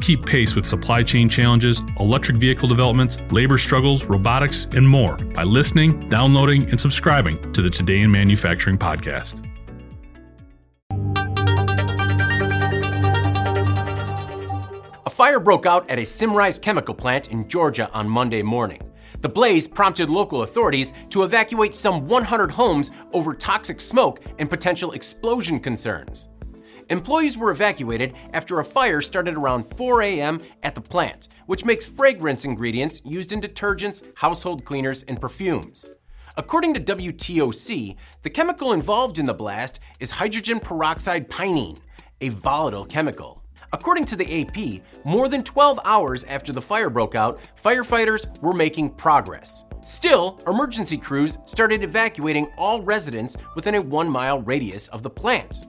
Keep pace with supply chain challenges, electric vehicle developments, labor struggles, robotics, and more by listening, downloading, and subscribing to the Today in Manufacturing podcast. A fire broke out at a Symrise chemical plant in Georgia on Monday morning. The blaze prompted local authorities to evacuate some 100 homes over toxic smoke and potential explosion concerns. Employees were evacuated after a fire started around 4 a.m. at the plant, which makes fragrance ingredients used in detergents, household cleaners, and perfumes. According to WTOC, the chemical involved in the blast is hydrogen peroxide pinene, a volatile chemical. According to the AP, more than 12 hours after the fire broke out, firefighters were making progress. Still, emergency crews started evacuating all residents within a one mile radius of the plant.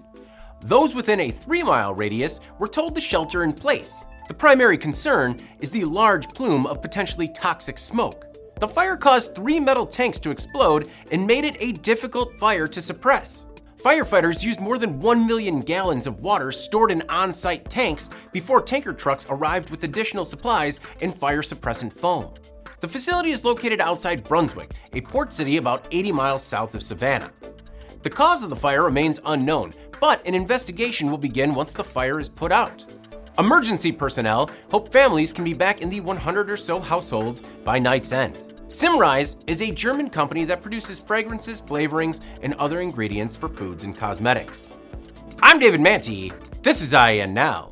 Those within a three mile radius were told to shelter in place. The primary concern is the large plume of potentially toxic smoke. The fire caused three metal tanks to explode and made it a difficult fire to suppress. Firefighters used more than 1 million gallons of water stored in on site tanks before tanker trucks arrived with additional supplies and fire suppressant foam. The facility is located outside Brunswick, a port city about 80 miles south of Savannah. The cause of the fire remains unknown, but an investigation will begin once the fire is put out. Emergency personnel hope families can be back in the 100 or so households by night's end. Symrise is a German company that produces fragrances, flavorings, and other ingredients for foods and cosmetics. I'm David Mantey. This is IEN Now.